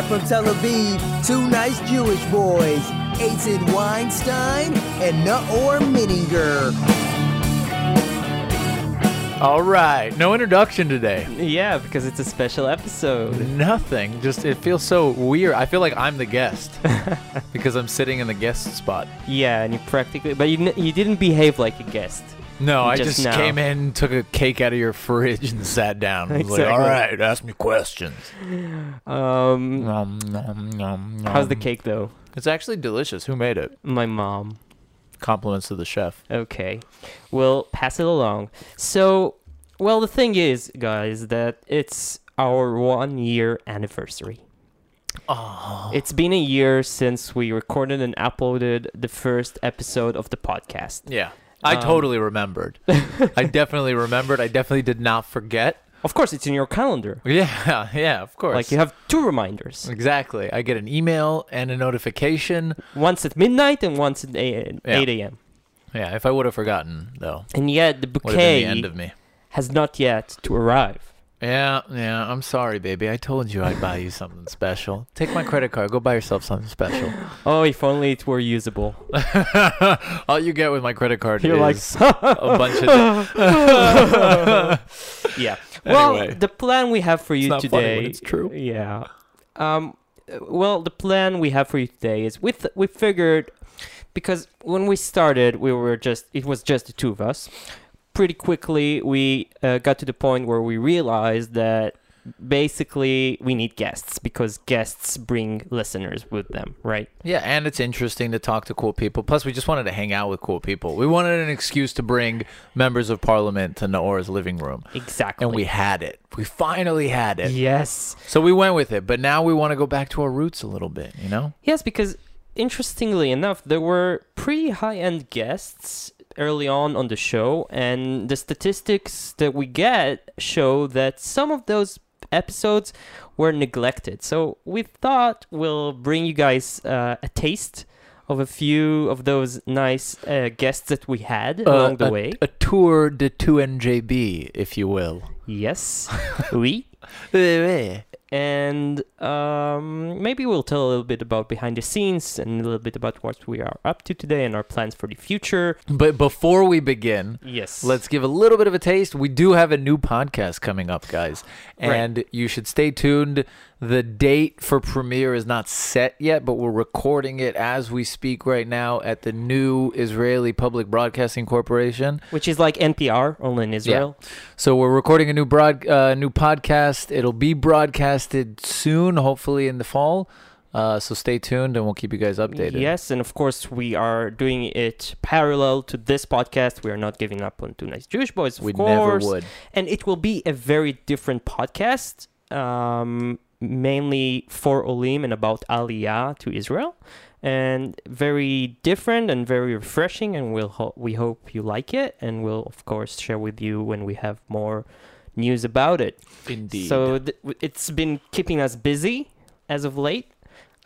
Live from Tel Aviv, two nice Jewish boys, Eitan Weinstein and Naor Meningher. All right, no introduction today. Yeah, because it's a special episode. Nothing. Just it feels so weird. I feel like I'm the guest because I'm sitting in the guest spot. Yeah, and you practically, but you you didn't behave like a guest. No, I Just now. came in, took a cake out of your fridge, and sat down. I was like, Exactly. all right, ask me questions. Um, Nom, nom, nom, how's the cake though? It's actually delicious. Who made it? My mom. Compliments to the chef. Okay, we'll pass it along. So, well, the thing is, guys, that it's our one year anniversary. Oh, It's been a year since we recorded and uploaded the first episode of the podcast. yeah. I Um, totally remembered. I definitely remembered. I definitely did not forget. Of course, it's in your calendar. Yeah, yeah, of course. Like you have two reminders. exactly. I get an email and a notification. Once at midnight and once at 8 a.m. Yeah, if I would have forgotten though, And yet the would have been bouquet the end of me. has not yet to arrive. Yeah, yeah. I'm sorry, baby. I told you I'd buy you something special. Take my credit card. Go buy yourself something special. Oh, if only it were usable. All you get with my credit card You're like, is a bunch of. yeah. Well, Anyway. the plan we have for you not funny today. it's true. Yeah. Um. Well, the plan we have for you today is with we figured because when we started, we were just it was just the two of us. Pretty quickly, we uh, got to the point where we realized that basically we need guests because guests bring listeners with them, right? yeah, and it's interesting to talk to cool people. Plus, we just wanted to hang out with cool people. We wanted an excuse to bring members of parliament to Naora's living room, Exactly. and we had it. We finally had it. yes. So we went with it. But now we want to go back to our roots a little bit. You know? Yes, because interestingly enough, there were pretty high end guests early on on the show, and the statistics that we get show that some of those episodes were neglected. So we thought we'll bring you guys uh, a taste of a few of those nice uh, guests that we had along the Uh, a, way. a tour de 2NJB, if you will. yes, oui. And um, maybe we'll tell a little bit about behind the scenes and a little bit about what we are up to today and our plans for the future. But before we begin, Yes. let's give a little bit of a taste. We do have a new podcast coming up, guys, Right. and you should stay tuned. The date for premiere is not set yet, but we're recording it as we speak right now at the new Israeli Public Broadcasting Corporation. Which is like NPR, only in Israel. So we're recording a new broad, uh, new podcast. It'll be broadcasted soon, hopefully in the fall. Uh, so stay tuned, and we'll keep you guys updated. Yes, and of course we are doing it parallel to this podcast. We are not giving up on Two Nice Jewish Boys, of we never would. And it will be a very different podcast, um, mainly for Olim and about Aliyah to Israel. And very different and very refreshing, and we'll ho- we hope you like it, and we'll of course share with you when we have more news about it. Indeed. So th- it's been keeping us busy as of late.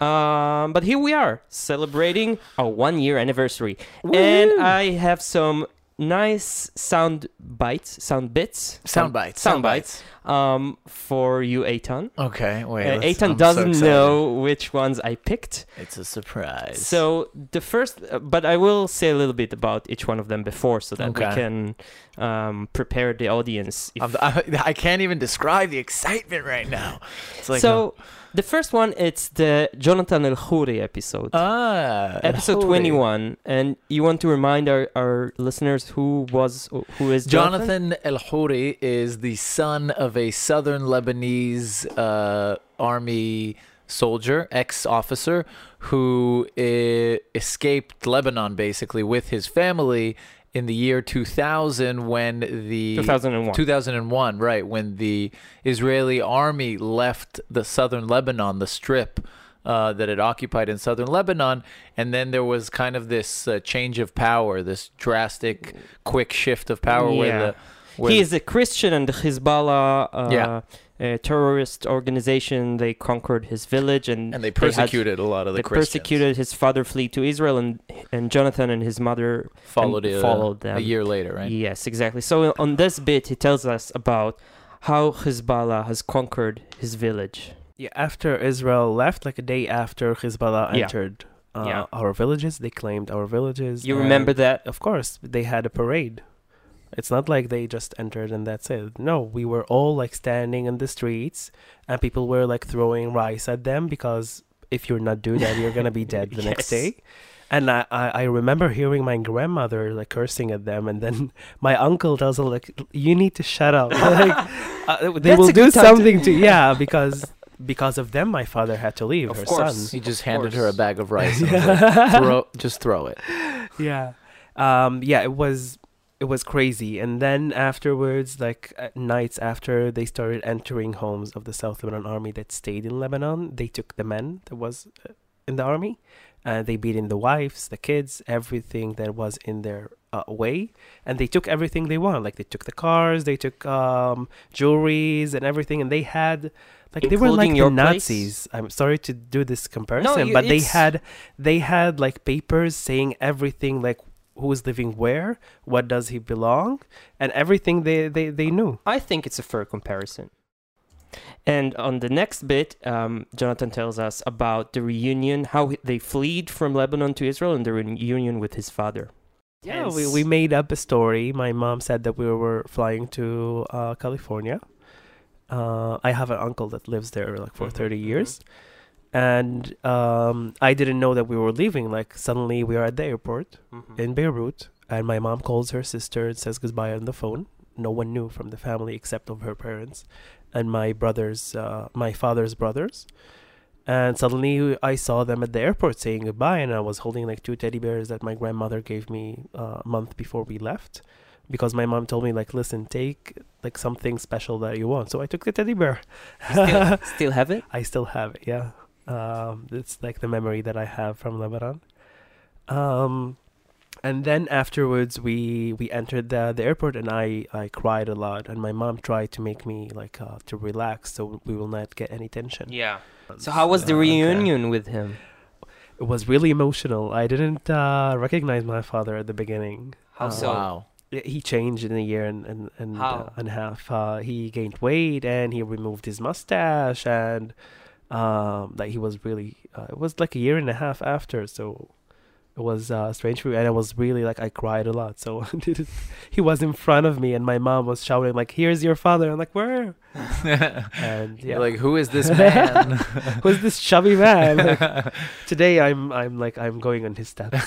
Um, but here we are celebrating our one year anniversary. And I have some nice sound bites, sound bits, sound bites. sound bites um, for you, Eitan. Okay, wait. Uh, I'm doesn't excited. know which ones I picked. It's a surprise. So the first, uh, but I will say a little bit about each one of them before so that we can um, prepare the audience. if- I, I can't even describe the excitement right now. It's like so the first one, it's the Jonathan El Khoury episode. ah, episode Hody. 21 and you want to remind our, our listeners who was who is Jonathan, Jonathan El Houri is the son of a southern Lebanese uh, army soldier, ex officer, who uh, escaped Lebanon basically with his family in the year 2000 when the 2001 2001, right, when the Israeli army left the southern Lebanon, the strip uh, that it occupied in southern Lebanon, and then there was kind of this uh, change of power, this drastic, quick shift of power where the where he is a Christian and the Hezbollah uh, Yeah. a terrorist organization they conquered his village and and they had- persecuted a lot of the they Christians. persecuted his father flee to Israel and and Jonathan and his mother followed, and it, followed them a year later, right? Yes, exactly. So on this bit, he tells us about how Hezbollah has conquered his village. Yeah, after Israel left, like a day after Hezbollah Yeah. entered uh, Yeah. our villages, they claimed our villages. You remember that? Of course, they had a parade. It's not like they just entered and that's it. No, we were all like standing in the streets, and people were like throwing rice at them because if you're not doing that, you're gonna be dead the next day. And I, I, I remember hearing my grandmother like cursing at them, and then my uncle tells her like, "You need to shut up." like, uh, they That's will do good time to- something to yeah because because of them, my father had to leave. Of her course. son. He just Of handed her a bag of rice. And was like, throw, just throw it. yeah um yeah it was it was crazy. And then afterwards like at nights after they started entering homes of the south lebanon army that stayed in lebanon they took the men that was uh, in the army uh, they beat in the wives the kids everything that was in their uh, way. And they took everything they want. Like they took the cars they took um jewelries and everything. And they had like they were like the your place? nazis. I'm sorry to do this comparison you- but they had they had like papers saying everything like who is living where what does he belong and everything they they, they knew I think it's a fair comparison. And on the next bit, um, Jonathan tells us about the reunion, how they fled from Lebanon to Israel, and the reunion with his father. yeah we, we made up a story my mom said that we were flying to uh, california uh, i have an uncle that lives there like for Mhm, 30 mhm. years and um, i didn't know that we were leaving like suddenly we are at the airport Mhm. in Beirut, and my mom calls her sister and says goodbye on the phone. No one knew from the family except of her parents and my brothers, uh, my father's brothers. And suddenly I saw them at the airport saying goodbye, and I was holding like two teddy bears that my grandmother gave me uh, a month before we left, because my mom told me like, listen, take like something special that you want. So I took the teddy bear. still, still have it? I still have it. Yeah, um, it's like the memory that I have from Lebanon. Um, and then afterwards, we we entered the the airport, and I I cried a lot, and my mom tried to make me like uh, to relax, so we will not get any tension. Yeah. So how was the Uh, okay. reunion with him? It was really emotional. I didn't uh, recognize my father at the beginning. How Uh, so? Wow. He changed in a year and and and, uh, and a half. Uh, he gained weight and he removed his mustache and um, like he was really. Uh, it was like a year and a half after, so it was uh, strange for me. And I was really like I cried a lot. So he was in front of me and my mom was shouting like, "Here's your father!" I'm like, "Where?" And yeah, You're like, who is this man? who's this chubby man? Like, today I'm I'm like I'm going on his steps.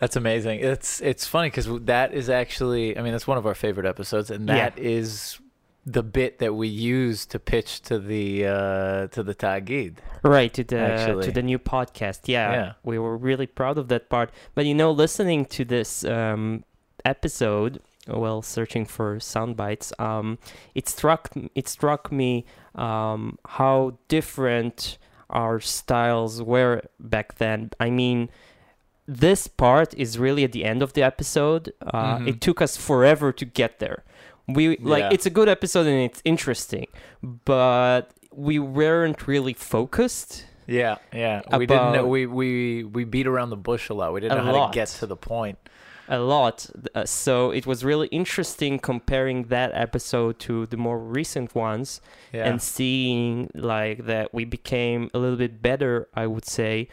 That's amazing. It's it's funny because that is actually, I mean, that's one of our favorite episodes, and Yeah. that is the bit that we use to pitch to the uh, to the Tagid. Right to the Actually. to the new podcast. Yeah, Yeah. we were really proud of that part. But you know, listening to this um, episode while searching for sound bites, um, it struck it struck me um, how different our styles were back then. I mean. This part is really at the end of the episode. Uh, Mhm. It took us forever to get there. We like Yeah. it's a good episode and it's interesting, but we weren't really focused. Yeah, yeah. We didn't know. We we we beat around the bush a lot. We didn't know how lot. to get to the point. a lot. Uh, so it was really interesting comparing that episode to the more recent ones Yeah. and seeing like that we became a little bit better, I would say,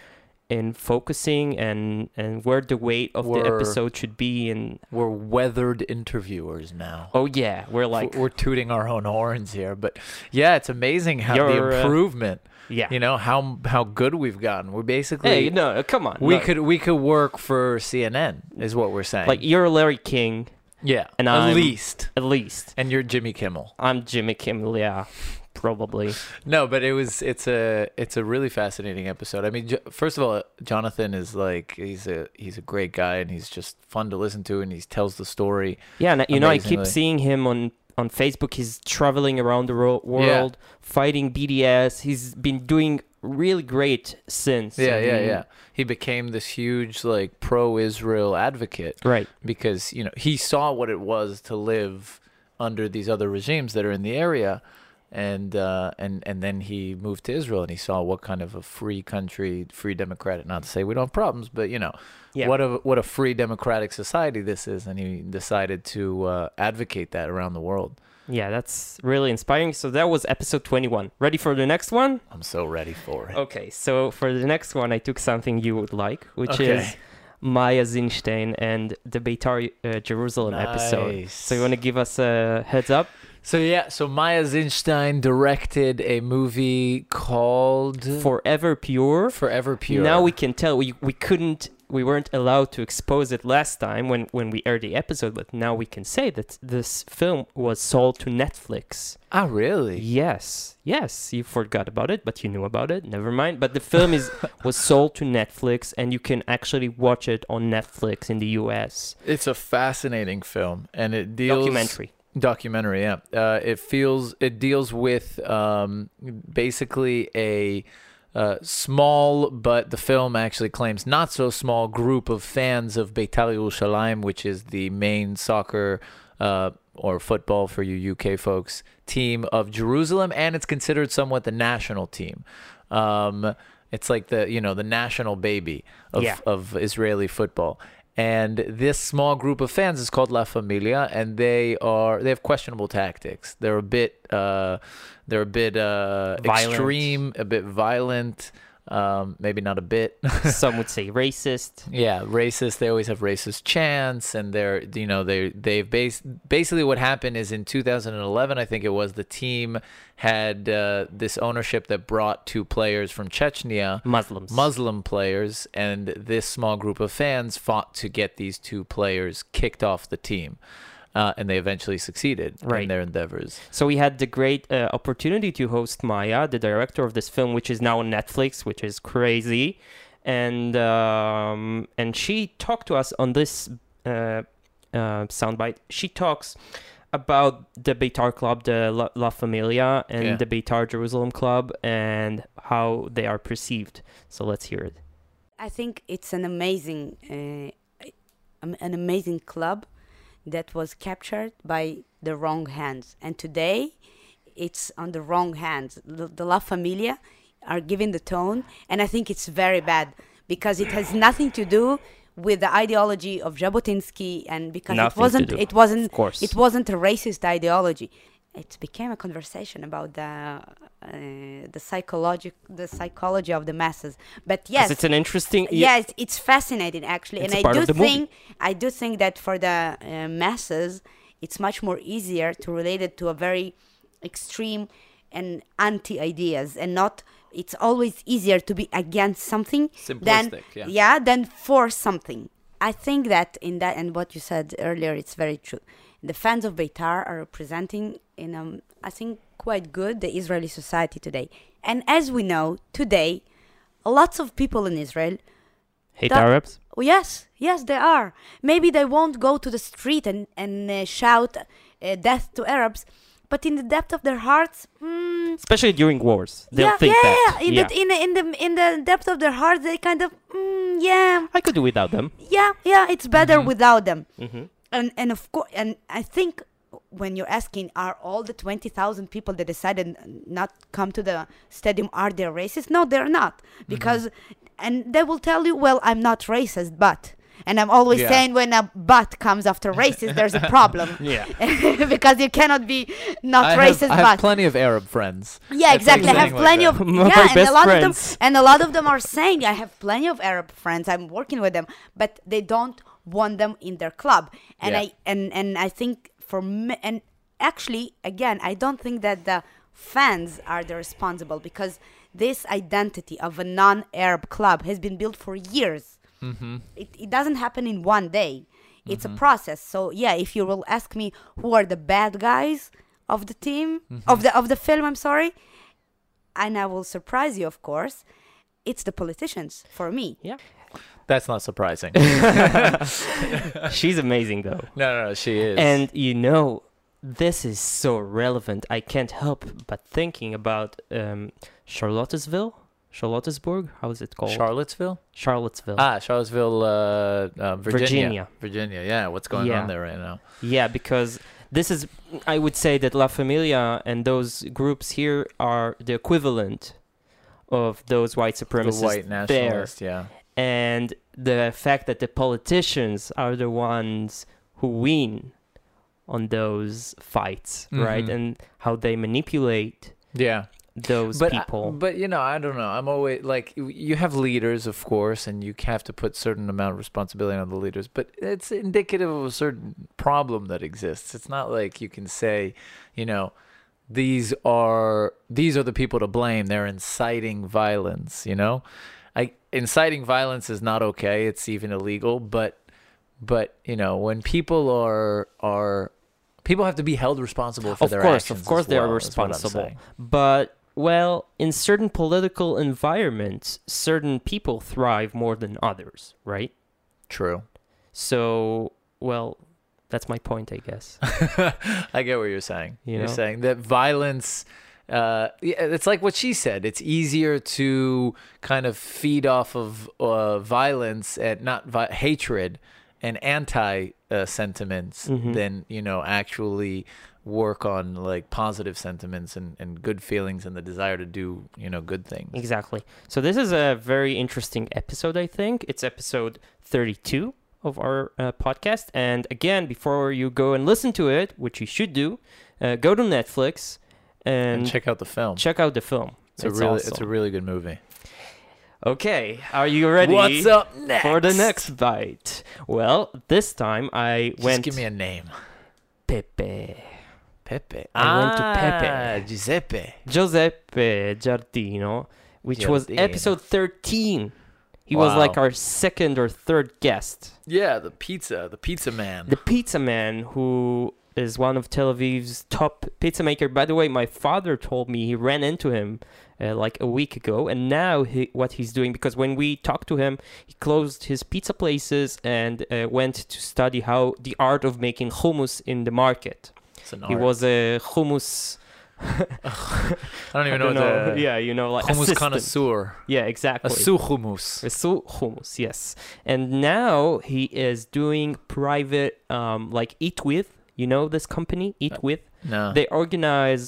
in focusing and and where the weight of the We're- episode should be. And We're weathered interviewers now. oh yeah, we're like we're tooting our own horns here, but yeah, it's amazing how the uh, improvement. yeah. You know how how good we've gotten. We're basically Hey, no, come on. we no. could we could work for CNN is what we're saying. like you're Larry King yeah, and at I'm- least, at least. and you're Jimmy Kimmel. I'm Jimmy Kimmel. Yeah, probably. No, but it was it's a it's a really fascinating episode. I mean, Jo- first of all, Jonathan is like he's a he's a great guy and he's just fun to listen to and he tells the story. Yeah, and, you know, I keep seeing him on on Facebook. He's traveling around the ro- world, fighting BDS. He's been doing really great since. Yeah, yeah, mean, yeah. He became this huge like pro-Israel advocate Right. because you know he saw what it was to live under these other regimes that are in the area and uh, and and then he moved to Israel and he saw what kind of a free country, free democratic. Not to say we don't have problems, but you know Yeah. what a what a free democratic society this is, and he decided to uh, advocate that around the world. Yeah, that's really inspiring. So that was episode 21. Ready for the next one? I'm so ready for it. Okay, so for the next one, I took something you would like, which Okay. is Maya Zinshtein and the Beitar uh, Jerusalem episode. So you want to give us a heads up? So yeah, so Maya Zinshtein directed a movie called Forever Pure. Forever Pure. Now we can tell we we couldn't we weren't allowed to expose it last time when when we aired the episode, but now we can say that this film was sold to Netflix. Ah, really? Yes, yes, you forgot about it, but you knew about it. Never mind. But the film is was sold to Netflix, and you can actually watch it on Netflix in the U.S. It's a fascinating film, and it deals Documentary. documentary. Yeah, uh, it feels it deals with um, basically a uh, small, but the film actually claims not so small group of fans of Beitar Yerushalayim, which is the main soccer uh, or football for you UK folks team of Jerusalem, and it's considered somewhat the national team. Um, it's like the you know the national baby of Yeah. of Israeli football. And this small group of fans is called La Familia, and they are they have questionable tactics. They're a bit uh, they're a bit uh, Violent. extreme, a bit violent, um, maybe not a bit. Some would say racist. Yeah, racist. They always have racist chants, and they're you know they they've bas- basically what happened is in 2011, I think it was the team had uh, this ownership that brought two players from Chechnya, Muslims. Muslim players, and this small group of fans fought to get these two players kicked off the team, uh, and they eventually succeeded in their endeavors. So we had the great uh, opportunity to host Maya, the director of this film, which is now on Netflix, which is crazy, and um, and she talked to us on this uh, uh, soundbite. She talks about the Beitar Club, the La, La Familia, and Yeah. the Beitar Jerusalem Club, and how they are perceived. So let's hear it. I think it's an amazing, uh, an amazing club that was captured by the wrong hands, and today it's on the wrong hands. The, the La Familia are giving the tone, and I think it's very bad because it has nothing to do with the ideology of Jabotinsky, and because Nothing it wasn't, it wasn't Of course. it wasn't a racist ideology. It became a conversation about the uh, the psychologic the psychology of the masses. But yes, it's an interesting. yeah, it's, fascinating actually, and I do the movie. think I do think that for the uh, masses, it's much more easier to relate it to a very extreme and anti ideas, and not. It's always easier to be against something than Simplistic, yeah. than for something. I think that in that and what you said earlier, it's very true. The fans of Beitar are representing in um, I think quite good the Israeli society today. And as we know today, lots of people in Israel Hate that- Arabs. Oh, yes, yes, they are. Maybe they won't go to the street and and uh, shout uh, death to Arabs, but in the depth of their hearts, mm, Especially during wars. They'll yeah, think yeah, that. yeah. In, The, in the in the in the depth of their hearts, they kind of, mm, yeah, I could do without them. yeah, yeah. It's better Mhm. without them. hmm And and of course, and I think when you're asking, are all the twenty thousand people that decided not come to the stadium are they racist? No, they're not mm-hmm. because, and they will tell you, well, I'm not racist, but. And I'm always Yeah. saying when a but comes after racist, there's a problem. Yeah. because you cannot be not I racist, have, I have plenty of Arab friends. yeah, exactly. I have plenty like of yeah, and a lot of them, and a lot of them are saying I have plenty of Arab friends. I'm working with them, but they don't want them in their club. And Yeah. I and and I think for me, and actually, again, I don't think that the fans are the responsible because this identity of a non-Arab club has been built for years. Mm-hmm. It, it doesn't happen in one day. It's a process. So yeah, if you will ask me who are the bad guys of the team of the of the film, I'm sorry, and I will surprise you, of course. It's the politicians for me. That's not surprising. She's amazing though. no, no, no, she is. And you know, this is so relevant. I can't help but thinking about um, Charlottesville, Charlottesburg. How is it called? Charlottesville. Charlottesville. Ah, Charlottesville, uh, uh, Virginia. Virginia. Virginia. Yeah, what's going Yeah. on there right now? Yeah, because this is, I would say that La Familia and those groups here are the equivalent of those white The supremacists white there. Yeah. And the fact that the politicians are the ones who win on those fights, right? Mhm. And how they manipulate Yeah. those but I- people. but you know, I don't know. I'm always like you have leaders, of course, and you have to put certain amount of responsibility on the leaders. But it's indicative of a certain problem that exists. It's not like you can say, you know, these are these are the people to blame. They're inciting violence. You know, I inciting violence is not okay. It's even illegal. But but you know, when people are are people have to be held responsible for of their course, actions. of course, as they are well, is responsible. But well, in certain political environments, certain people thrive more than others, right? True. So, well, that's my point, I guess. I get what you're saying. You You are saying that violence. Uh, yeah, it's like what she said. It's easier to kind of feed off of uh, violence and not vi- hatred and anti uh, sentiments Mhm. than you know actually work on like positive sentiments and, and good feelings and the desire to do you know good things. Exactly. So this is a very interesting episode. I think it's episode thirty-two of our uh, podcast. And again, before you go and listen to it, which you should do, uh, go to Netflix and, And check out the film. check out the film. it's, a really it's a really good movie. Okay, are you ready? What's up next? for the next bite? Well, this time I went Just went give me a name. Pepe. Pepe. I went to Pepe. Ah, Giuseppe. Giuseppe Giardino, which was episode 13. He was like our second or third guest. Yeah, the pizza, the pizza man. The pizza man, who is one of Tel Aviv's top pizza maker. By the way, my father told me he ran into him uh, like a week ago, and now he, what he's doing because when we talked to him, he closed his pizza places and uh, went to study how the art of making hummus in the market. He was a hummus. I don't I even don't know, know. the yeah, you know, like hummus assistant. connoisseur. Yeah, A exactly. su hummus. Su hummus, yes. And now he is doing private, um, like Eat With. You know this company, Eat Uh, With. No. They organize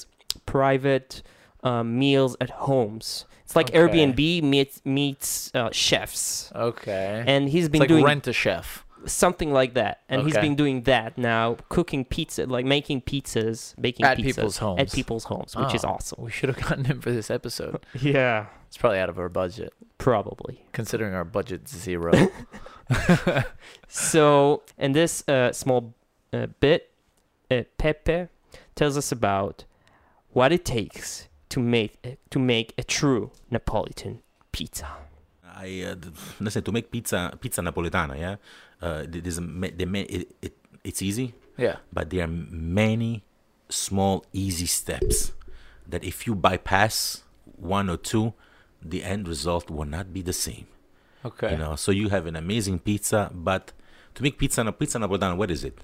private um, meals at homes. It's like Okay. Airbnb meets meets uh, chefs, okay. and he's it's been doing like doing rent a chef. something like that. And he's been doing that now, cooking pizza, like making pizzas, baking At pizzas people's homes. at people's homes, which is Oh, awesome. We should have gotten him for this episode. Yeah, It's probably out of our budget, probably. considering our budget's zero. So, in this uh, small uh, bit, uh, Pepe tells us about what it takes to make to make a true Napolitan pizza. I uh, th- listen to make pizza pizza napoletana. Yeah, uh, th- there's the it, it, it's easy, yeah. but there are many small easy steps that if you bypass one or two, the end result will not be the same. Okay. You know, so you have an amazing pizza, but to make pizza na pizza napoletana, what is it?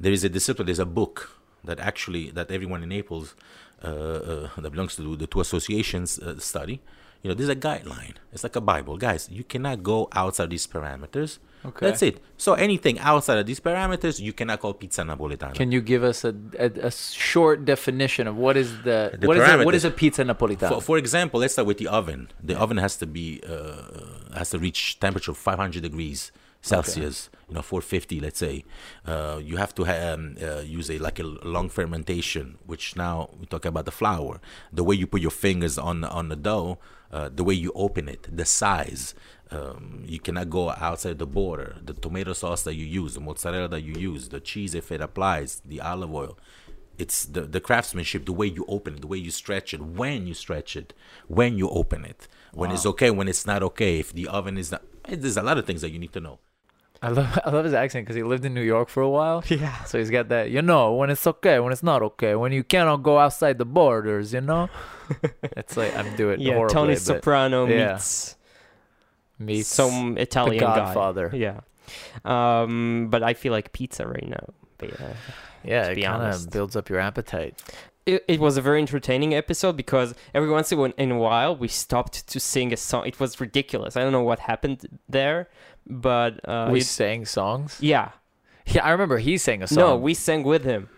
There is a discipline. There's a book that actually that everyone in Naples uh, uh, that belongs to the two associations uh, study. You know, there's a guideline. It's like a Bible, guys. You cannot go outside these parameters. Okay. That's it. So anything outside of these parameters, you cannot call pizza napoletana. Can you give us a, a, a short definition of what is the, The what is a, what is a pizza napoletana? For, for example, let's start with the oven. The oven has to be uh, has to reach temperature of 500 degrees Celsius. You know, 450, let's say. Uh, you have to ha- um, uh, use a like a long fermentation, which now we talk about the flour. The way you put your fingers on on the dough, uh, the way you open it, the size. Um, you cannot go outside the border. The tomato sauce that you use, the mozzarella that you use, the cheese if it applies, the olive oil it's the, the craftsmanship the way you open it the way you stretch it when you stretch it when you open it when it's okay when it's not okay if the oven is not there's a lot of things that you need to know I love I love his accent because he lived in New York for a while. Yeah. So he's got that, you know, when it's okay, when it's not okay, when you cannot go outside the borders, you know. it's like I'm doing Yeah, horribly, Tony Soprano yeah. meets meets some Italian guy. Godfather. Yeah. Um, but I feel like pizza right now. But, Yeah, to it kind of builds up your appetite. it, it was a very entertaining episode because every once in a while we stopped to sing a song. It was ridiculous. I don't know what happened there, but uh, we it- sang songs. yeah. Yeah, I remember he sang a song. No, we sang with him.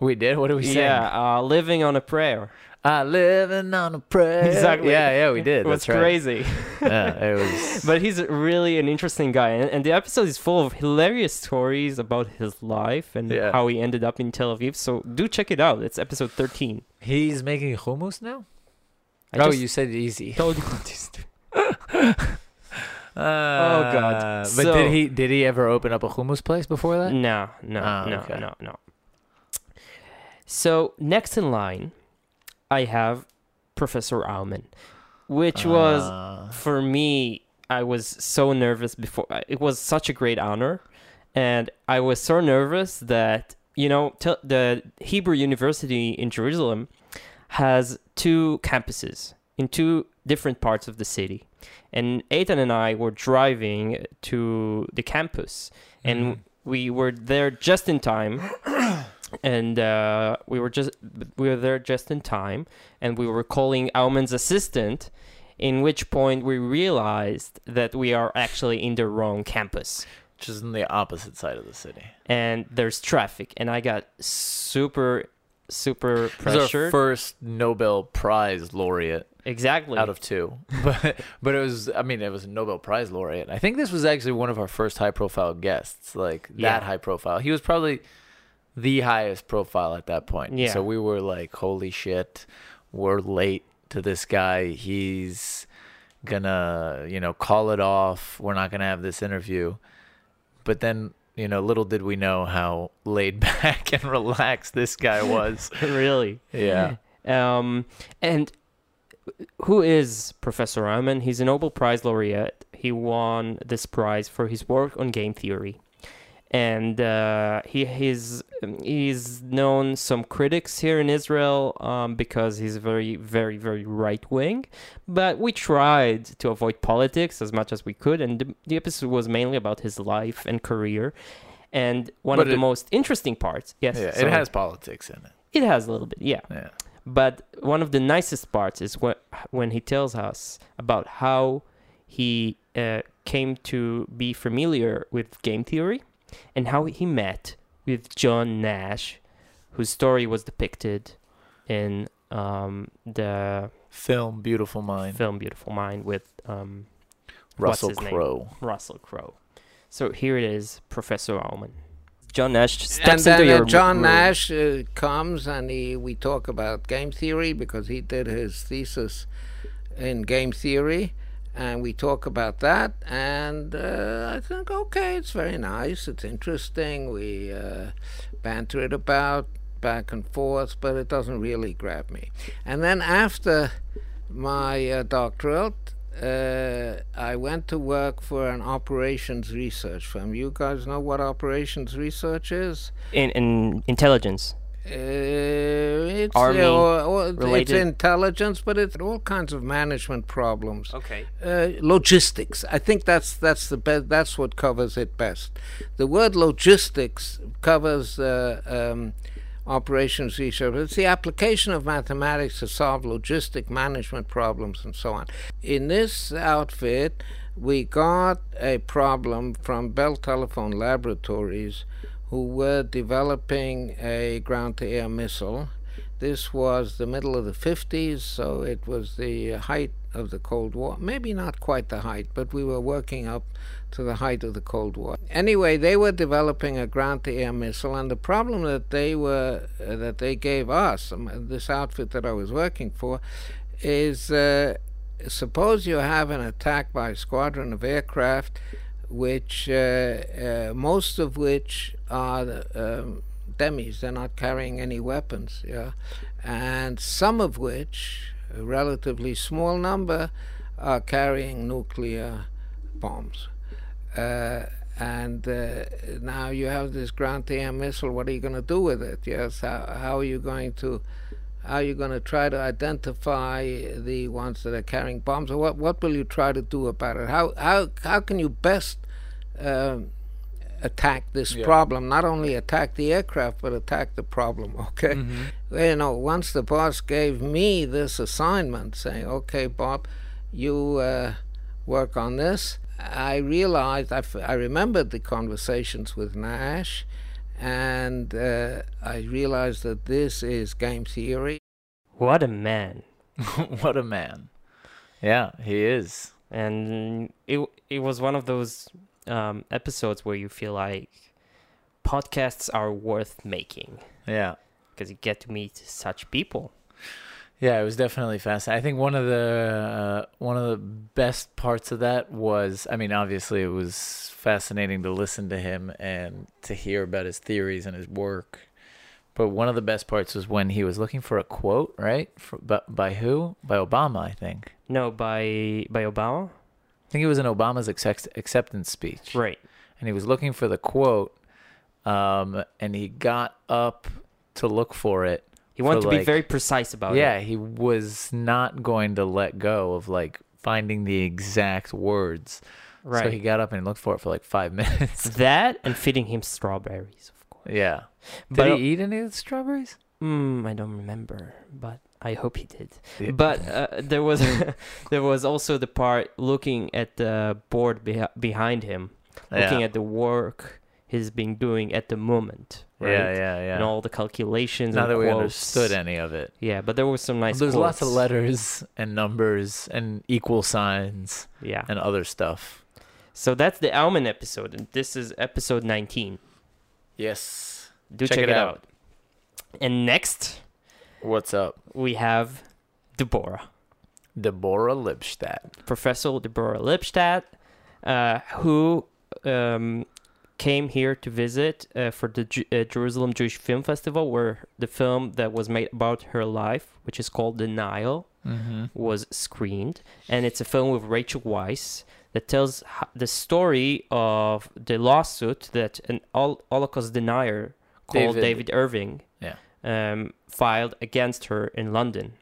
We did. What did we sing? Yeah, uh, living on a prayer. Uh, living on a prayer. Exactly. Yeah, yeah, we did. It was That's right. crazy. Yeah, it was. but he's really an interesting guy, and, and the episode is full of hilarious stories about his life and Yeah. how he ended up in Tel Aviv. So do check it out. It's episode thirteen. He's making hummus now. I oh, just you said it easy. told you this. oh God. Uh, but So- did he did he ever open up a hummus place before that? No, no, Oh, no, okay. no, no. So next in line, I have Professor Aumann, which ah. was Uh, for me. I was so nervous before. Uh, it was such a great honor, and I was so nervous that you know t- the Hebrew University in Jerusalem has two campuses in two different parts of the city, and Eitan and I were driving to the campus, and Mhm. we were there just in time and uh, we were just we were there just in time and we were calling Aumann's assistant in which point we realized that we are actually in the wrong campus which is on the opposite side of the city. and there's traffic and I got super super This is our pressured first Nobel Prize laureate exactly out of two, but but it was I mean it was a Nobel Prize laureate. I think this was actually one of our first high profile guests, like Yeah. that high profile. He was probably the highest profile at that point. Yeah. So we were like, holy shit, we're late to this guy. He's gonna you know call it off. We're not gonna have this interview. But then you know, little did we know how laid back and relaxed this guy was. really Yeah. Um, and who is Professor Aumann? He's a Nobel Prize laureate. He won this prize for his work on game theory, and uh, he he's he's known some critics here in Israel um, because he's very very very right wing. But we tried to avoid politics as much as we could, and the, the episode was mainly about his life and career. And one But of the most interesting parts, yes, Yeah, it has politics in it. it has a little bit, yeah. Yeah. But one of the nicest parts is when when he tells us about how he uh, came to be familiar with game theory and how he met with John Nash, whose story was depicted in um, the Film Beautiful Mind. film Beautiful Mind with um, Russell his? Crowe. Russell Crowe. So here it is, Professor Aumann. John Nash steps and then into uh, your John room. Nash uh, comes and he we talk about game theory because he did his thesis in game theory, and we talk about that. And uh, I think okay, it's very nice, it's interesting. We uh, banter it about back and forth, but it doesn't really grab me. And then after my uh, doctorate. Uh, I went to work for an operations research firm. You guys know what operations research is? in, in intelligence. Uh, it's, Army or, or it's intelligence, but it's all kinds of management problems. Okay. Uh, logistics. I think that's that's the best. That's what covers it best. The word logistics covers uh, um, operations research. It's the application of mathematics to solve logistic management problems and so on. In this outfit, we got a problem from Bell Telephone Laboratories, who were developing a ground-to-air missile. This was the middle of the 50s, so it was the height of the Cold War. Maybe not quite the height, but we were working up to the height of the Cold War. Anyway, they were developing a ground-to-air missile, and the problem that they were uh, that they gave us, um, this outfit that I was working for, is uh, suppose you have an attack by a squadron of aircraft, which uh, uh, most of which are um, demis, they're not carrying any weapons, yeah, and some of which, a relatively small number, are carrying nuclear bombs. Uh, and uh, now you have this ground-to-air missile. What are you going to do with it? Yes, how, how are you going to how are you going to try to identify the ones that are carrying bombs, or what what will you try to do about it? How how how can you best um, attack this Yeah. problem? Not only attack the aircraft, but attack the problem. Okay, Mm-hmm. you know, once the boss gave me this assignment, saying, "Okay, Bob, you uh, work on this," I realized I, f- I remembered the conversations with Nash, and uh, I realized that this is game theory. What a man. what a man. Yeah, he is. and it it was one of those um, episodes where you feel like podcasts are worth making Yeah. because you get to meet such people. Yeah, it was definitely fascinating. I think one of the uh, one of the best parts of that was, I mean, obviously it was fascinating to listen to him and to hear about his theories and his work. But one of the best parts was when he was looking for a quote, right? For, by, by who? By Obama, I think. No, by by Obama, I think it was in Obama's accept- acceptance speech. right? and he was looking for the quote um and he got up to look for it He wanted to be very precise about yeah it. Yeah, he was not going to let go of like finding the exact words Right. so he got up and looked for it for like five minutes that and feeding him strawberries, of course. yeah did But- he eat any of the strawberries Mm, I don't remember, but I hope he did. Yeah. But uh, there was there was also the part looking at the board behi- behind him, looking yeah. at the work he's been doing at the moment. Right? yeah yeah yeah And all the calculations. not and that we quotes. understood any of it Yeah, but there was some nice. there's lots of letters and numbers and equal signs Yeah. and other stuff So that's the Aumann episode, and this is episode 19. yes Do Check check, it it out. out. And next what's up we have Deborah, deborah lipstadt Professor Deborah Lipstadt, uh, who um, came here to visit uh, for the Ju- uh, Jerusalem Jewish Film Festival, where the film that was made about her life, which is called Denial, mm-hmm. was screened, and it's a film with Rachel Weisz that tells the story of the lawsuit that an Holocaust denier called David- David, Irving Yeah. um, filed against her in London.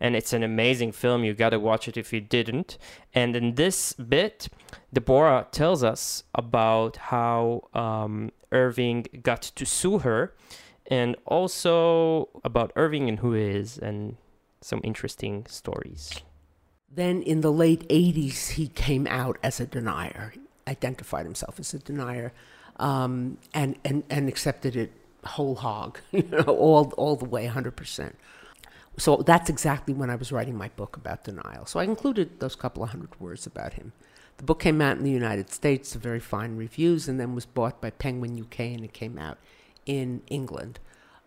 And it's an amazing film. You got to watch it if you didn't. And in this bit, Deborah tells us about how um, Irving got to sue her, and also about Irving and who he is, and some interesting stories. Then in the late 80s, he came out as a denier, identified himself as a denier, um, and, and, and accepted it whole hog, you know, all, all the way, 100%. So that's exactly when I was writing my book about denial. So I included those couple of hundred words about him. The book came out in the United States, very fine reviews, and then was bought by Penguin UK, and it came out in England.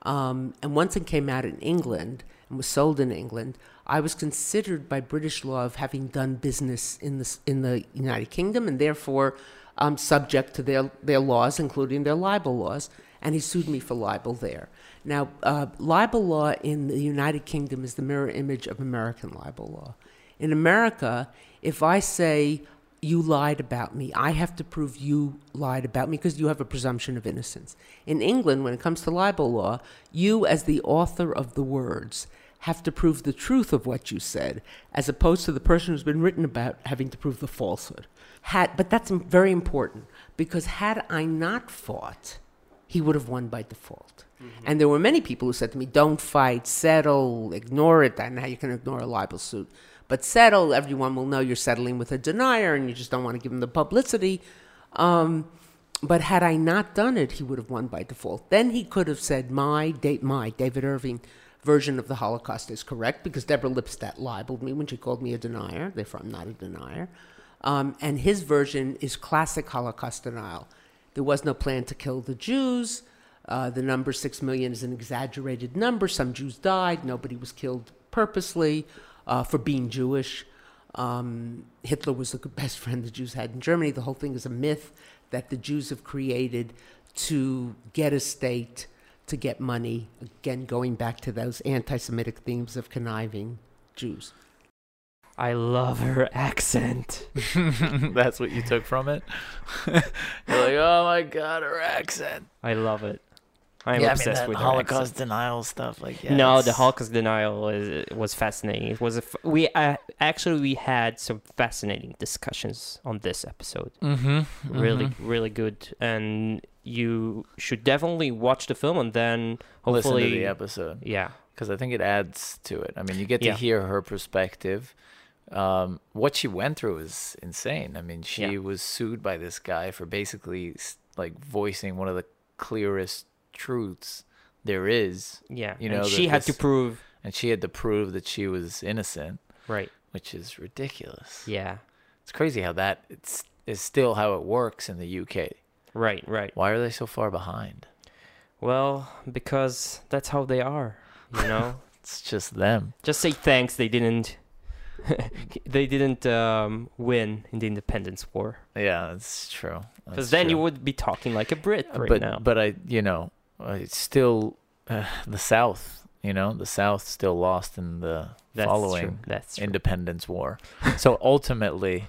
Um, and once it came out in England and was sold in England, I was considered by British law of having done business in the, in the United Kingdom and therefore um, subject to their, their laws, including their libel laws. And he sued me for libel there. Now, uh, libel law in the United Kingdom is the mirror image of American libel law. In America, if I say, you lied about me. I have to prove you lied about me because you have a presumption of innocence. In England, when it comes to libel law, you, as the author of the words, have to prove the truth of what you said, as opposed to the person who's been written about having to prove the falsehood. Had, but that's very important because had I not fought, he would have won by default. And there were many people who said to me, "Don't fight, settle, ignore it." Know how you can ignore a libel suit, but settle. Everyone will know you're settling with a denier, and you just don't want to give him the publicity. Um, but had I not done it, he would have won by default. Then he could have said, "My, da- my David Irving version of the Holocaust is correct," because Deborah Lipstadt libeled me when she called me a denier. Therefore, I'm not a denier. Um, and his version is classic Holocaust denial. There was no plan to kill the Jews. Uh, the number six million is an exaggerated number. Some Jews died. Nobody was killed purposely uh, for being Jewish. Um, Hitler was the best friend the Jews had in Germany. The whole thing is a myth that the Jews have created to get a state, to get money. Again, going back to those anti Semitic themes of conniving Jews. I love her accent. That's what you took from it. You're like, oh my god, her accent. I love it. I'm yeah, I mean, obsessed with her Holocaust accent. denial stuff. Like, yeah, no, the Holocaust denial is, was fascinating. It was a f- we uh, actually we had some fascinating discussions on this episode. Mhm, Really, mhm. really good, and you should definitely watch the film and then listen hopefully, to the episode yeah, because I think it adds to it. I mean, you get to Yeah. hear her perspective. Um, what she went through is insane. I mean, she Yeah. was sued by this guy for basically like voicing one of the clearest truths there is, Yeah. You and know, she had to prove. and she had to prove that she was innocent, Right. which is ridiculous. Yeah. It's crazy how that it's is still how it works in the UK. Right. Right. Why are they so far behind? Well, because that's how they are. You know. It's just them. Just say thanks. They didn't. they didn't um, win in the independence war. Yeah, that's true. Because then you would be talking like a Brit Uh, right but now. but I you know it's still uh, the South. You know the South still lost in the That's following true. That's true. Independence War. so ultimately,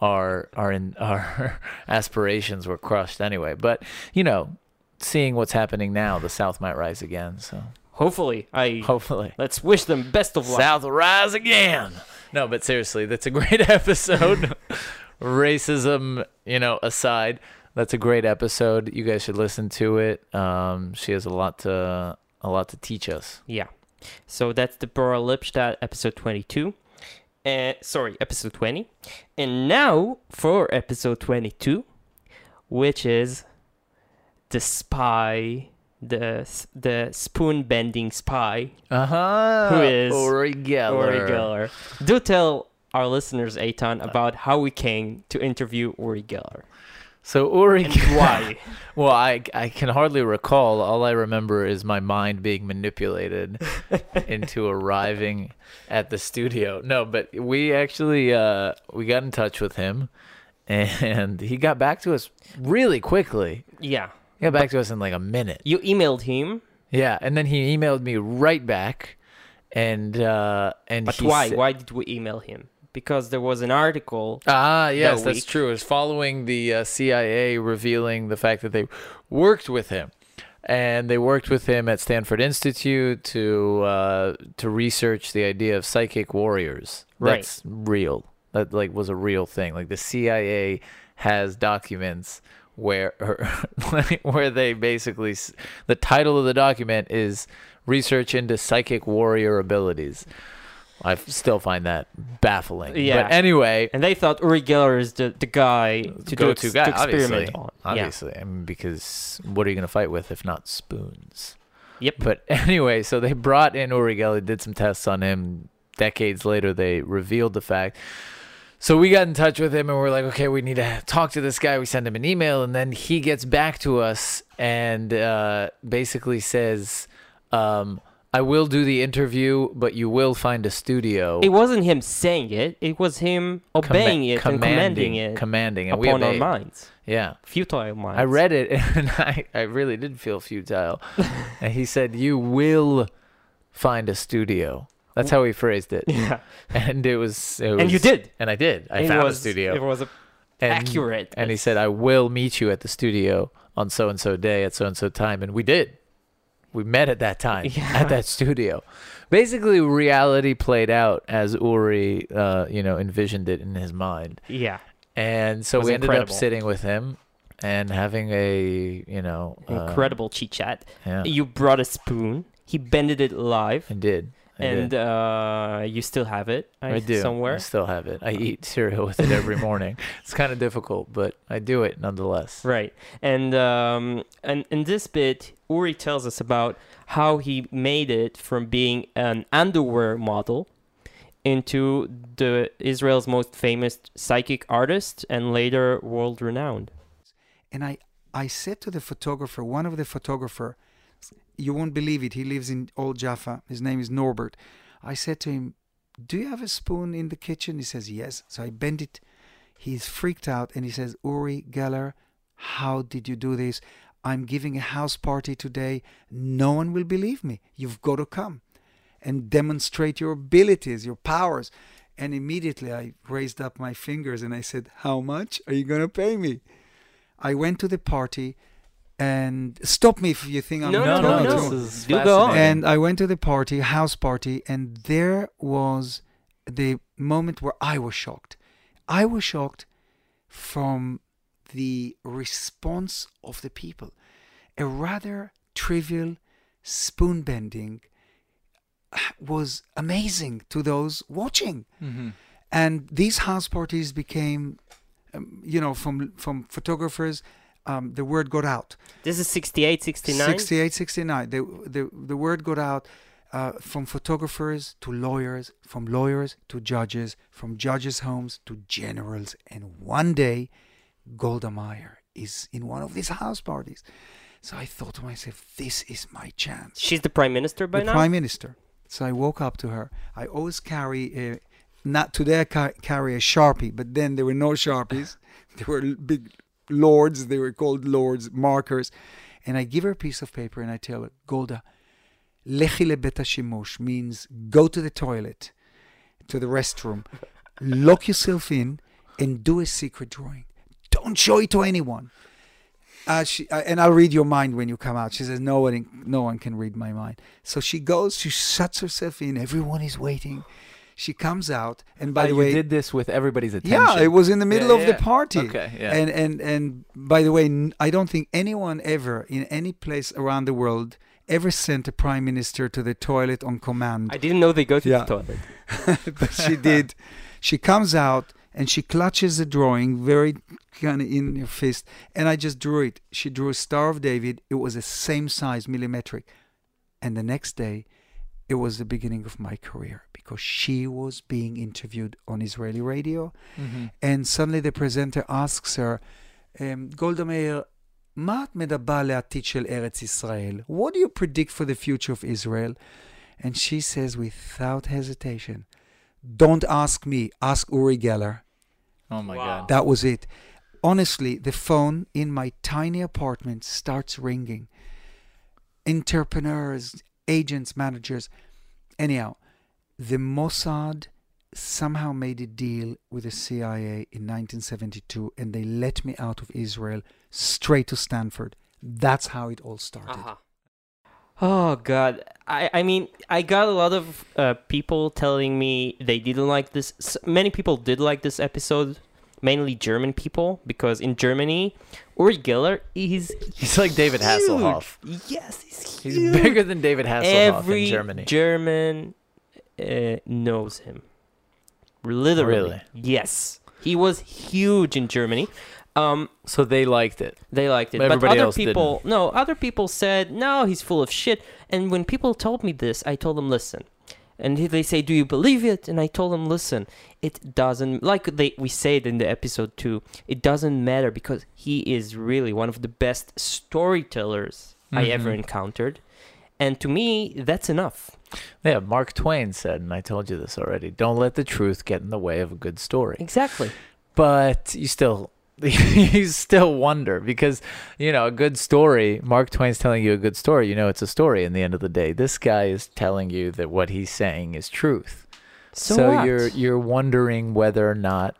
our our in, our aspirations were crushed anyway. But you know, seeing what's happening now, the South might rise again. So Hopefully, I hopefully, let's wish them best of luck. South rise again. No, but seriously, that's a great episode. Racism, you know, aside, that's a great episode. You guys should listen to it. Um, she has a lot to a lot to teach us. Yeah. So that's Deborah Lipstadt episode 22. Uh, sorry, episode 20. And now for episode 22, which is the spy, the the spoon bending spy, Uh huh. Who is Uri Geller? Uri Geller. Do tell our listeners, Eitan, about how we came to interview Uri Geller So Uri, and why. Well, I I can hardly recall. All I remember is my mind being manipulated into arriving at the studio. No, but we actually uh, we got in touch with him, and he got back to us really quickly. yeah. He got back to us in like a minute. You emailed him, Yeah, and then he emailed me right back, and uh, and but why? sa- Why did we email him? Because there was an article Ah, yes, that's true. It was following the uh, CIA revealing the fact that they worked with him, and they worked with him at Stanford Institute to uh, to research the idea of psychic warriors. Right. That's real. That like was a real thing. Like the CIA has documents where where they basically the title of the document is research into psychic warrior abilities. I still find that baffling. Yeah. But anyway, And they thought Uri Geller is the, the guy to do go-to ex- guy, to experiment obviously. on. Obviously, I mean, because what are you going to fight with if not spoons? Yep. But anyway, so they brought in Uri Geller, did some tests on him. Decades later, they revealed the fact. So we got in touch with him and we're like, okay, we need to talk to this guy. We send him an email and then he gets back to us and uh, basically says, um, I will do the interview, but you will find a studio. It wasn't him saying it; it was him obeying it and commanding it Commanding, and we upon our minds, Yeah. futile minds. I read it and I, I really did feel futile. and he said, You will find a studio. That's how he phrased it. Yeah, And it was, it was and you did. And I did. I It found was, a studio. It was a, and, accurate. And he said, I will meet you at the studio on so and so day at so and so time. And we did. We met at that time Yeah. at that studio. Basically, reality played out as Uri, uh, you know, envisioned it in his mind. "Yeah, And so we ended incredible. up sitting with him and having a, you know, uh, incredible chit chat." Yeah, You brought a spoon. He bended it live, I did. I and did. uh, you still have it. I, I do. somewhere. I still have it. I eat cereal with it every morning. it's kind of difficult, but I do it nonetheless. Right. And um and in this bit Uri tells us about how he made it from being an underwear model into the Israel's most famous psychic artist and later world renowned. and I I said to the photographer, one of the photographer, you won't believe it. He lives in Old Jaffa. His name is Norbert. I said to him, "Do you have a spoon in the kitchen?" He says, "Yes." So I bend it. He's freaked out and he says, "Uri Geller, how did you do this? I'm giving a house party today. No one will believe me. You've got to come and demonstrate your abilities, your powers." And immediately I raised up my fingers and I said, "How much are you going to pay me?" I went to the party and stop me if you think I'm No, no, no, talking no, no. much. This is Do go on. And I went to the party, house party, and there was the moment where I was shocked. I was shocked from the response of the people. A rather trivial spoon bending was amazing to those watching. Mhm. And these house parties became, um, you know, from from photographers, um, the word got out. This is 68, 69? 68, 69. The, the, the word got out uh, from photographers to lawyers, from lawyers to judges, from judges' homes to generals. And one day, Golda Meir is in one of these house parties. So I thought to myself, this is my chance. She's the prime minister by the now? prime minister. So I woke up to her. I always carry a, not today I ca- carry a sharpie, but then there were no sharpies. there were big lords. They were called lords markers, and I give her a piece of paper and I tell her, Golda, lechi lebet means go to the toilet, to the restroom, lock yourself in, and do a secret drawing. Don't show it to anyone. Uh, she, uh, and I'll read your mind when you come out. She says, no one, no one can read my mind. So she goes, she shuts herself in. Everyone is waiting. She comes out, and by Uh, the you way, did this with everybody's attention. yeah, it was in the middle Yeah, of the party. Okay, yeah. And and and by the way, n- I don't think anyone ever in any place around the world ever sent a prime minister to the toilet on command. I didn't know they go to Yeah. the toilet. but she did. She comes out and she clutches the drawing very kind of in her fist, and I just drew it. She drew a Star of David. It was the same size, millimetric. And the next day, it was the beginning of my career because she was being interviewed on Israeli radio, Mhm. and suddenly the presenter asks her, um, Golda Meir, מה את מדבר לעתיד של ארץ ישראל? What do you predict for the future of Israel? And she says without hesitation, don't ask me, ask Uri Geller. Oh my Wow. god. That was it. Honestly, the phone in my tiny apartment starts ringing. Entrepreneurs, agents, managers. Anyhow, the Mossad somehow made a deal with the CIA in 1972 and they let me out of Israel straight to Stanford. That's how it all started. Uh-huh. Oh god, I I mean I got a lot of uh, people telling me they didn't like this. S- many people did like this episode, mainly German people, because in Germany, Uri Geller is He's like David Hasselhoff. Yes, he's huge. He's bigger than David Hasselhoff Every in Germany. German uh, knows him. Literally, Really? yes, he was huge in Germany. Um, so they liked it. they liked it, But but other people, no, other people said no, he's full of shit. And when people told me this, I told them, listen. And he- they say, do you believe it? And I told them, listen, it doesn't. Like they we said in the episode two, it doesn't matter because he is really one of the best storytellers I ever encountered. And to me, that's enough. Yeah, Mark Twain said, and I told you this already. Don't let the truth get in the way of a good story. Exactly. But you still, you still wonder because you know a good story. Mark Twain's telling you a good story. You know it's a story. In the end of the day, this guy is telling you that what he's saying is truth. So, what? you're you're wondering whether or not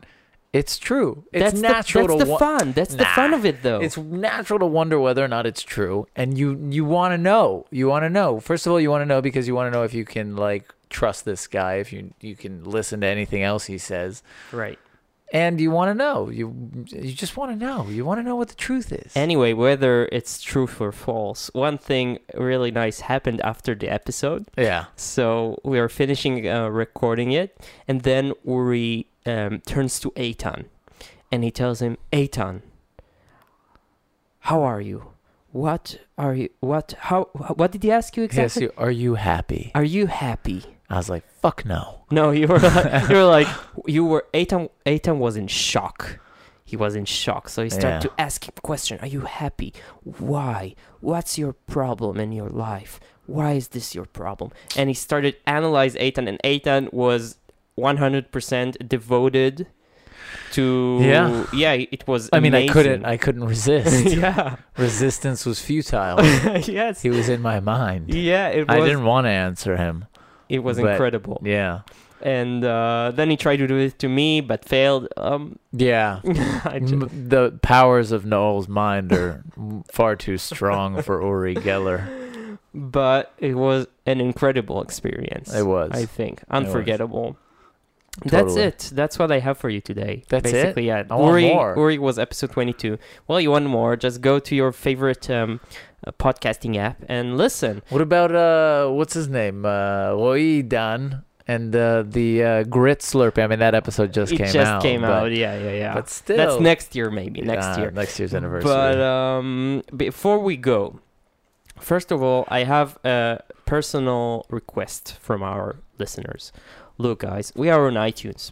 it's true. It's that's natural the, that's to the wa- fun. That's the fun of it, though. It's natural to wonder whether or not it's true, and you you want to know. You want to know. First of all, you want to know because you want to know if you can like trust this guy, if you you can listen to anything else he says, right. And you want to know. You you just want to know. You want to know what the truth is. Anyway, whether it's true or false, one thing really nice happened after the episode. yeah. So we are finishing uh, recording it, and then Uri um, turns to Eitan, and he tells him, "Eitan, how are you? What are you? What? How? What did he ask you exactly? you, "Are you happy?" Are you happy?" I was like, "Fuck no." No, you were like, you were like you were Eitan. Eitan was in shock. He was in shock. So he started Yeah. to ask him question: Are you happy? Why? What's your problem in your life? Why is this your problem? And he started analyze Eitan, and Eitan was 100% devoted to. Yeah. yeah. It was. I mean, I couldn't. I couldn't resist. yeah. Resistance was futile. yes. he was in my mind. Yeah. It was. I didn't want to answer him. It was but- incredible. Yeah. And uh, then he tried to do it to me, but failed. Um. Yeah. I ju- M- the powers of Noel's mind are far too strong for Uri Geller. but it was an incredible experience. It was. I think unforgettable. That's it. That's what I have for you today. That's it? Basically, yeah. I want Uri, more. Uri was episode twenty-two. Well, you want more? Just go to your favorite um, uh, podcasting app and listen. What about uh, what's his name? Uh, Roy Dan and uh, the uh, grit slurpee. I mean, that episode just it came just out. came but, out. Yeah, yeah, yeah. But still, That's next year, maybe next year. Next year's anniversary. But um, before we go, first of all, I have a personal request from our listeners. Look, guys, we are on iTunes.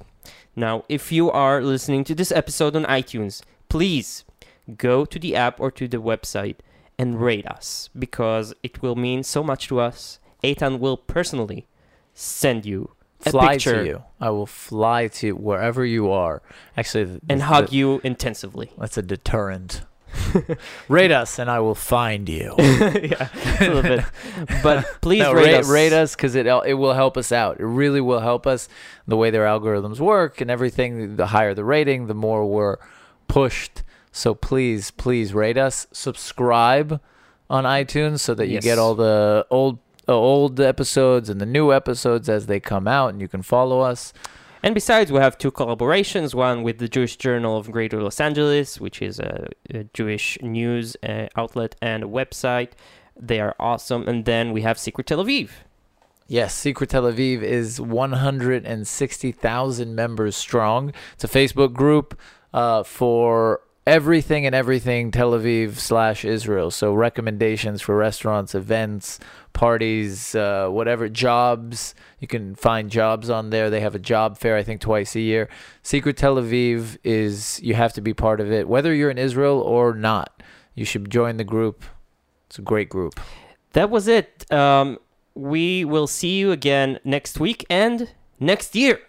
Now, if you are listening to this episode on iTunes, please go to the app or to the website and rate us because it will mean so much to us. Eitan will personally send you a fly picture to you. I will fly to wherever you are. Actually, th- and th- hug th- you intensively. That's a deterrent. Rate us, and I will find you. yeah, a little bit. But please No, rate, rate, us. rate us because it it will help us out. It really will help us. The way their algorithms work and everything. The higher the rating, the more we're pushed. So please, please rate us. Subscribe on iTunes so that you Yes. get all the old uh, old episodes and the new episodes as they come out, and you can follow us. And besides, we have two collaborations one with the Jewish Journal of Greater Los Angeles, which is a, a Jewish news uh, outlet and website. They are awesome. And then we have Secret Tel Aviv. Yes, Secret Tel Aviv is 160,000 members strong. It's a Facebook group uh, for everything and everything Tel Aviv slash Israel. So recommendations for restaurants, events, parties, uh, whatever, jobs. You can find jobs on there. They have a job fair, I think, twice a year. Secret Tel Aviv is, you have to be part of it, whether you're in Israel or not. You should join the group. It's a great group. That was it. Um, we will see you again next week and next year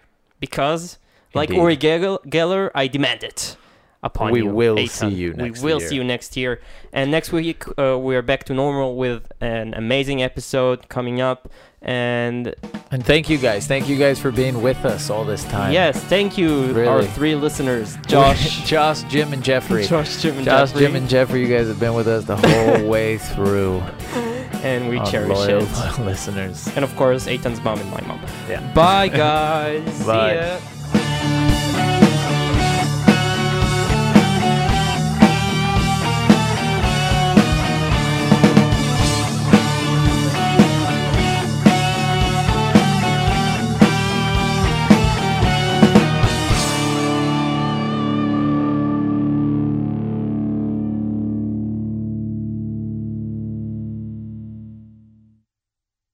because, like Indeed. Uri Geller, I demand it upon We you. will Eitan. see you next We will year. see you next year. And next week, uh, we're back to normal with an amazing episode coming up. And And thank you guys. Thank you guys for being with us all this time. yes, thank you, our three listeners Josh, Josh, Jim, and Jeffrey. Josh, Jim, and Josh, Jeffrey. Jim, and Jeffrey, you guys have been with us the whole way through. and we our cherish loyal it. listeners. And of course, Eitan's mom and my mom. Yeah. Bye, guys. Bye. See ya.